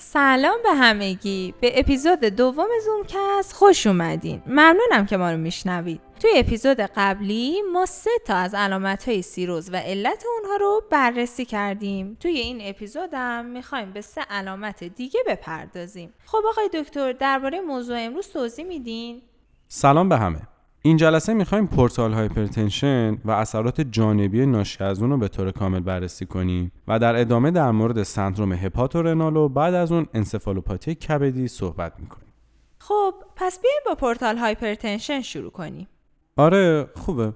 سلام به همگی. به اپیزود دوم زومکست خوش اومدین. ممنونم که ما رو میشنوید. توی اپیزود قبلی ما سه تا از علامت های سیروز و علت اونها رو بررسی کردیم. توی این اپیزودم می‌خوایم به سه علامت دیگه بپردازیم. خب آقای دکتر درباره موضوع امروز توضیح میدین؟ سلام به همه. این جلسه می‌خوایم portal hypertension و اثرات جانبی ناشی از اون رو به طور کامل بررسی کنیم و در ادامه در مورد سندروم hepatorenal و بعد از اون انسفالوپاتی کبدی صحبت می‌کنیم. خب پس بیایم با portal hypertension شروع کنیم. آره خوبه.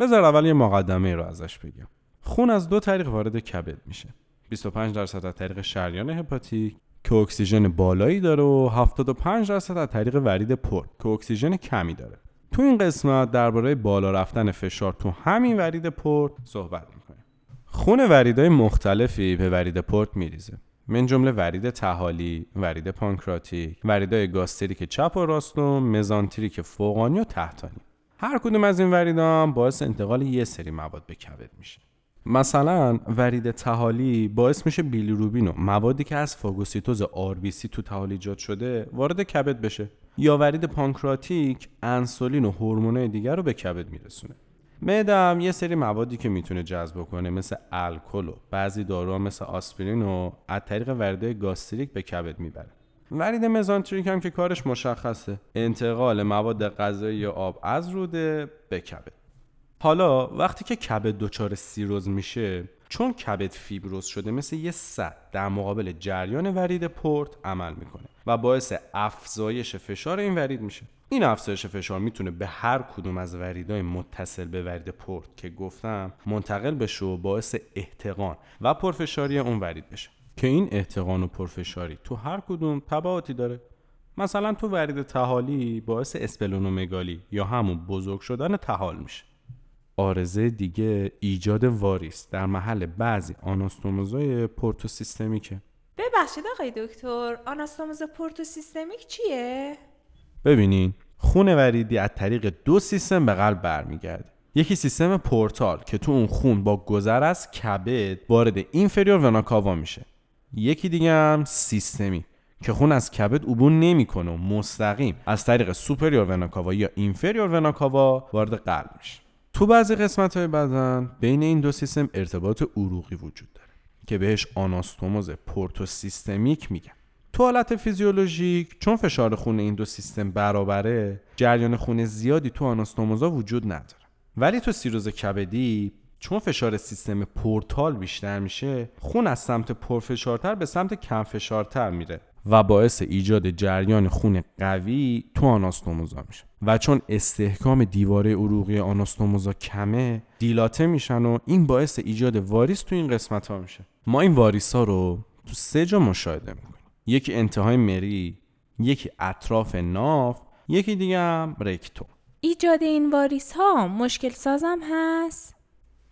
بذار اول یه مقدمه رو ازش بگم. خون از دو طریق وارد کبد میشه. 25 درصد از طریق شریان hepatic که اکسیژن بالایی داره و 75 درصد از طریق ورید پورت که اکسیژن کمی داره. تو این قسمت درباره بالا رفتن فشار تو همین ورید پورت صحبت می‌کنیم خون وریدهای مختلفی به ورید پورت میریزه من جمله ورید طحالی، ورید pancreatic، وریدهای gastric چپ و راست و mesenteric فوقانی و تحتانی. هر کدوم از این وریدها باعث انتقال یه سری مواد به کبد میشه. مثلا ورید طحالی باعث میشه بیلیروبین و موادی که از فاگوسیتوز RBC تو طحال ایجاد شده وارد کبد بشه یا ورید pancreatic انسولین و هورمونای دیگر رو به کبد میرسونه. معده یه سری موادی که می‌تونه جذب کنه مثل الکل و بعضی داروها مثل آسپرین و از طریق ورید gastric به کبد می‌بره. ورید مزانتریک هم که کارش مشخصه انتقال مواد غذایی یا آب از روده به کبد. حالا وقتی که کبد دچار سیروز میشه چون کبد فیبروز شده مثل یه سد در مقابل جریان ورید پورت عمل می‌کنه. و باعث افزایش فشار این ورید میشه. این افزایش فشار می‌تونه به هر کدوم از وریدهای متصل به ورید پورت که گفتم منتقل بشه و باعث احتقان و پرفشاری اون ورید بشه. که این احتقان و پرفشاری تو هر کدوم تبعاتی داره. مثلا تو ورید تحالی باعث اسپلونومگالی یا همون بزرگ شدن تحال میشه. آرزه دیگه ایجاد واریس در محل بعضی آناستوموزای پورتوسیستمیکه. ببخشید آقای دکتر آناستوموز پورتوسیستمیک چیه؟ ببینین خون وریدی از طریق دو سیستم به قلب برمیگرده. یکی سیستم پورتال که تو اون خون با گذر از کبد وارد اینفریور وناکاوا میشه. یکی دیگه هم سیستمی که خون از کبد عبور نمی‌کنه و مستقیم از طریق superior vena cava یا inferior vena cava وارد قلب میشه. تو بعضی قسمت های بدن بین این دو سیستم ارتباط عروقی وجود که بهش آناستوموز portosystemic میگن تو حالت فیزیولوژیک چون فشار خون این دو سیستم برابره جریان خون زیادی تو آناستوموزا وجود نداره. ولی تو سیروز کبدی چون فشار سیستم پورتال بیشتر میشه خون از سمت پرفشارتر به سمت کم فشارتر میره. و باعث ایجاد جریان خون قوی تو آناستوموزا میشه. و چون استحکام دیواره عروقی آناستوموزا کمه دیلاته میشن و این باعث ایجاد واریس تو این قسمت ها میشه. ما این واریس ها رو تو سه جا مشاهده می‌کنیم. یکی انتهای مری یکی اطراف ناف یکی دیگه هم رکتو. ایجاد این واریس ها مشکل سازم هست؟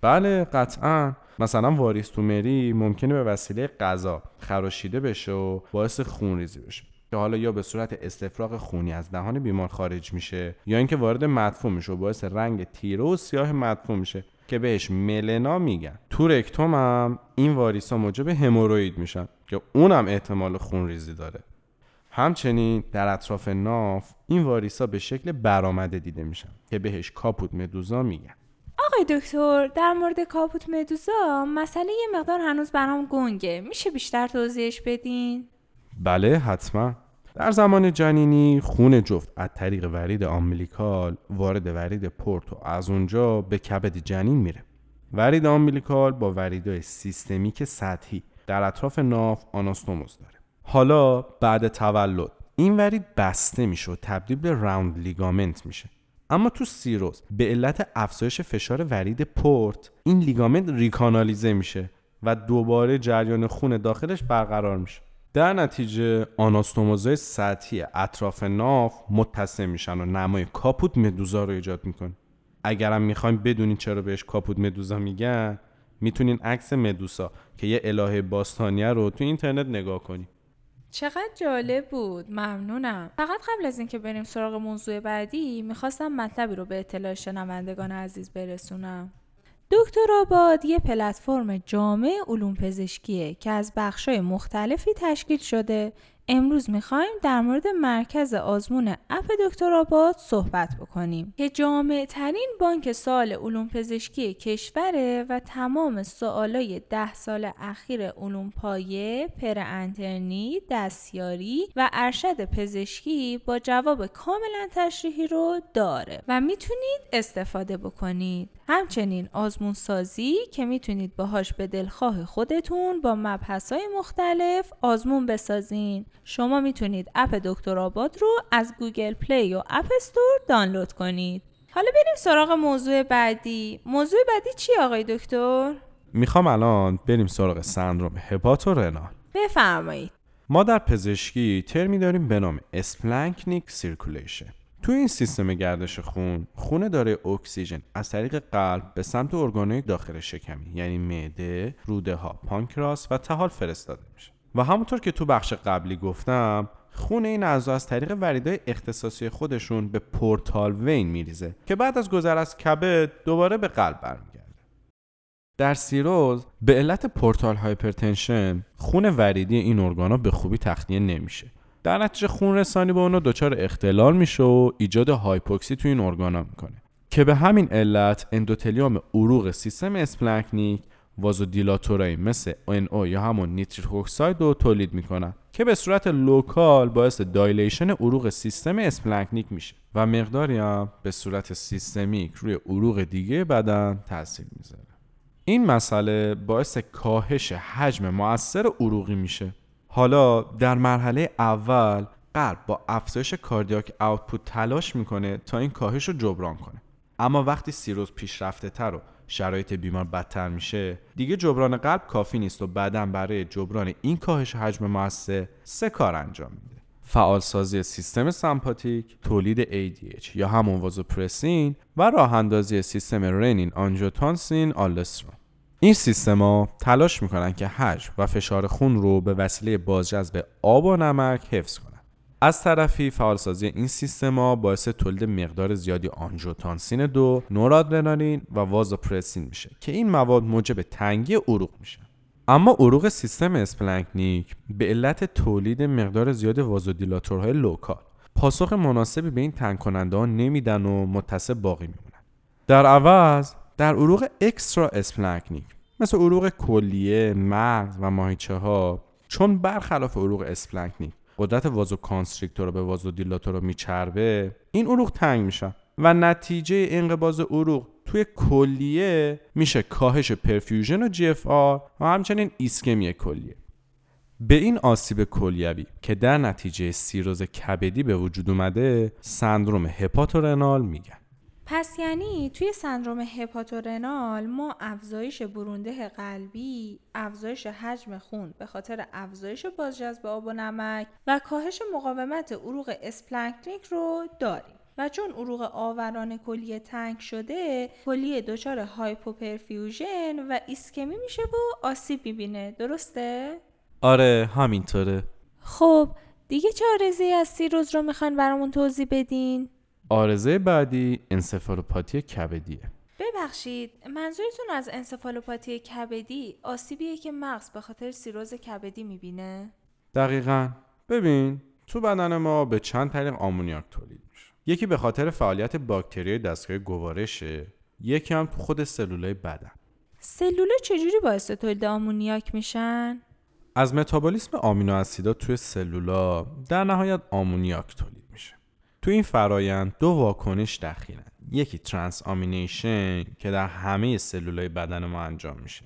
بله قطعا. مثلا واریس تو مری ممکنه به وسیله غذا خراشیده بشه و باعث خونریزی بشه. که حالا یا به صورت استفراغ خونی از دهان بیمار خارج میشه یا اینکه وارد مدفوع میشه و باعث رنگ تیره و سیاه مدفوع میشه که بهش ملنا میگن. تو رکتوم هم این واریس ها موجب هموروید میشن که اونم احتمال خونریزی داره. همچنین در اطراف ناف این واریسا به شکل برآمده دیده میشن که بهش caput medusa میگن. آقای دکتر در مورد caput medusa مسئله یه مقدار هنوز برام گنگه. میشه بیشتر توضیحش بدین؟ بله حتما. در زمان جنینی خون جفت از طریق ورید umbilical وارد ورید پورت و از اونجا به کبد جنین میره. ورید umbilical با وریدهای سیستمیک سطحی در اطراف ناف آناستوموز داره. حالا بعد تولد این ورید بسته میشه و تبدیل به round ligament میشه. اما تو سیروز به علت افزایش فشار ورید پورت این لیگامنت ریکانالیزه میشه و دوباره جریان خون داخلش برقرار میشه. در نتیجه آناستوموزای سطحی اطراف ناف متصل میشن و نمای کاپوت مدوزا رو ایجاد می‌کنه. اگرم می‌خوایم بدونین چرا بهش کاپوت مدوزا میگن می‌تونین عکس مدوسا که یه الهه باستانیه رو تو اینترنت نگاه کنید چقدر جالب بود. ممنونم. فقط قبل از اینکه بریم سراغ موضوع بعدی می‌خواستم مطلبی رو به اطلاع شنوندگان عزیز برسونم. دکتر آباد یه پلتفرم جامع علوم پزشکیه که از بخشای مختلفی تشکیل شده امروز می‌خوایم در مورد مرکز آزمون اپ دکتر آباد صحبت بکنیم که جامع ترین بانک سوال علوم پزشکی کشوره و تمام سوالای ده سال اخیر علوم پایه، پره‌انترنی، دستیاری و ارشد پزشکی با جواب کاملا تشریحی رو داره و می‌تونید استفاده بکنید. همچنین آزمون سازی که می‌تونید باهاش به دلخواه خودتون با مبحث های مختلف آزمون بسازین شما می‌تونید اپ دکتر آباد رو از گوگل پلی و اپ استور دانلود کنید. حالا بریم سراغ موضوع بعدی. موضوع بعدی چی آقای دکتر؟ می‌خوام الان بریم سراغ سندروم hepatorenal بفرمایید. ما در پزشکی ترمی داریم به نام splanchnic circulation. تو این سیستم گردش خون خون دارای اکسیژن از طریق قلب به سمت ارگانهای داخل شکمی یعنی معده، روده ها، پانکراس و طحال فرستاده میشه. و همونطور که تو بخش قبلی گفتم خون این اعضا از طریق وریدای اختصاصی خودشون به portal vein میریزه که بعد از گذر از کبد دوباره به قلب برمیگرده. در سیروز به علت portal hypertension خون وریدی این ارگانا به خوبی تخلیه نمیشه. در نتیجه خون رسانی به اونا دچار اختلال میشه و ایجاد هایپوکسی تو این ارگانا می‌کنه که به همین علت اندوتلیوم عروق سیستم splanchnic vasodilator ایی مثل NO یا همون nitric oxide رو تولید می‌کنن که به صورت local باعث dilation عروق سیستم splanchnic میشه و مقداری هم به صورت سیستمیک روی عروق دیگه بدن تاثیر می‌ذاره. این مسئله باعث کاهش حجم مؤثر عروقی میشه. حالا در مرحله اول قلب با افزایش کاردیاک آوتپوت تلاش می‌کنه تا این کاهش رو جبران کنه. اما وقتی سیروز پیشرفته تر و شرایط بیمار بدتر میشه. دیگه جبران قلب کافی نیست و بعدا برای جبران این کاهش حجم موثر سه کار انجام میده. فعالسازی سیستم سمپاتیک، تولید ADH یا همون وازوپرسین و راه اندازی سیستم رنین آنژیوتانسین آلسترون. این سیستما تلاش می‌کنن که حجم و فشار خون رو به وسیله بازجذب آب و نمک حفظ کنن. از طرفی فعالسازی این سیستما باعث تولید مقدار زیادی آنژیوتانسین دو، نورادرنالین و وازوپرسین میشه که این مواد موجب تنگی عروق میشه. اما عروق سیستم splanchnic به علت تولید مقدار زیاد vasodilator های local پاسخ مناسبی به این تنگ کننده ها نمیدن و متسع باقی میمونن. در عوض در عروق extrasplanchnic مثل عروق کلیه، مغز و ماهیچه ها چون برخلاف عروق splanchnic قدرت vasoconstrictor به vasodilator رو میچربه این عروق تنگ میشن و نتیجه انقباض عروق توی کلیه میشه کاهش perfusion و GFR و همچنین ایسکمی کلیه. به این آسیب کلیوی که در نتیجه سیروز کبدی به وجود اومده سندروم hepatorenal میگن. پس یعنی توی سندروم hepatorenal ما افزایش برونده قلبی، افزایش حجم خون به خاطر افزایش بازجذب آب و نمک و کاهش مقاومت عروق splanchnic رو داریم. و چون عروق آوران کلیه تنگ شده کلیه دچار hypoperfusion و ایسکمی میشه و آسیب می‌بینه درسته؟ آره همینطوره خب دیگه چه عوارضی از سیروز رو می‌خواین برامون توضیح بدین؟ آرزه بعدی انسفالوپاتی کبدیه ببخشید منظورتون از انسفالوپاتی کبدی آسیبیه که مغز به خاطر سیروز کبدی می‌بینه؟ دقیقا ببین تو بدن ما به چند طریق آمونیاک تولید میشه یکی به خاطر فعالیت باکتری دستگاه گوارشه یکی هم تو خود سلولای بدن سلوله چجوری باعث تولید آمونیاک میشن؟ از متابولیسم آمینو اسیدا توی سلولا در نهایت آمونیاک تولید تو این فرایند دو واکنش دخیلن. یکی transamination که در همه سلولای بدن ما انجام میشه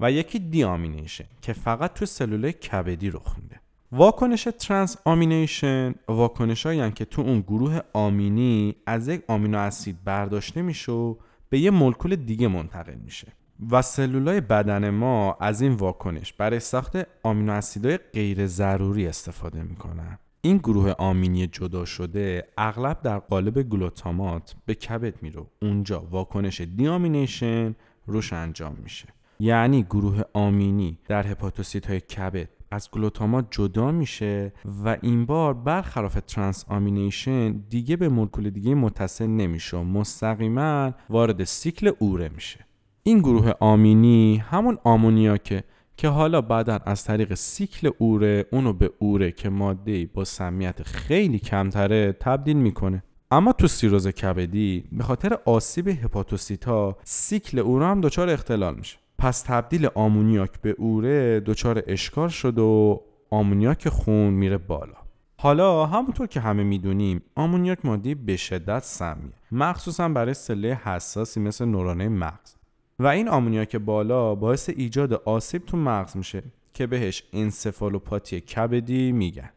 و یکی deamination که فقط تو سلولای کبدی رخ میده. واکنش transamination واکنشیه که تو اون گروه آمینی از یک آمینو اسید برداشته میشه و به یه مولکول دیگه منتقل میشه. و سلولای بدن ما از این واکنش برای ساخت آمینو اسیدهای غیر ضروری استفاده می‌کنن. این گروه آمینی جدا شده اغلب در قالب گلوتامات به کبد میره. اونجا واکنش deamination روش انجام میشه. یعنی گروه آمینی در هپاتوسیت های کبد از گلوتامات جدا میشه و این بار برخلاف transamination دیگه به مولکول دیگه متصل نمیشه مستقیما وارد سیکل اوره میشه. این گروه آمینی همون آمونیاکه که حالا بعدا از طریق سیکل اوره اونو به اوره که ماده با سمیت خیلی کمتره تبدیل می‌کنه. اما تو سیروز کبدی به خاطر آسیب هپاتوسیتا سیکل اوره هم دچار اختلال میشه. پس تبدیل آمونیاک به اوره دچار اشکال شد و آمونیاک خون میره بالا. حالا همونطور که همه می‌دونیم آمونیاک ماده به شدت سمیه. مخصوصا برای سله حساسی مثل نورانه مغز. و این آمونیاک بالا باعث ایجاد آسیب تو مغز میشه که بهش انسفالوپاتی کبدی میگن.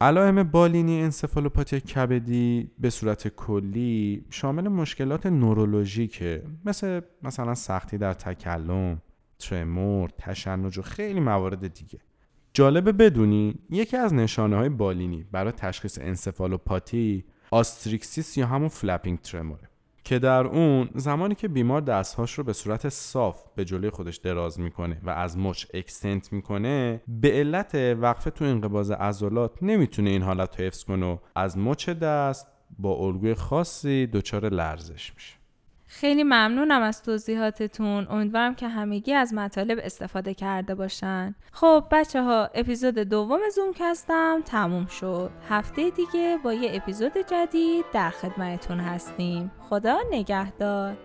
علائم بالینی انسفالوپاتی کبدی به صورت کلی شامل مشکلات نورولوژیکه مثل مثلا سختی در تکلم، tremor، تشنج و خیلی موارد دیگه. جالبه بدونی یکی از نشانه های بالینی برای تشخیص انسفالوپاتی asterixis یا همون flapping tremor ه. که در اون زمانی که بیمار دستهاش رو به صورت صاف به جلوی خودش دراز می‌کنه و از مچ extend می‌کنه به علت وقفه تو انقباض عضلات نمی‌تونه این حالت رو حفظ کنه و از مچ دست با الگوی خاصی دچار لرزش میشه. خیلی ممنونم از توضیحاتتون. امیدوارم که همگی از مطالب استفاده کرده باشن. خب بچه ها اپیزود دوم زوم کستم تموم شد. هفته دیگه با یه اپیزود جدید در خدمتتون هستیم. خدا نگهدار.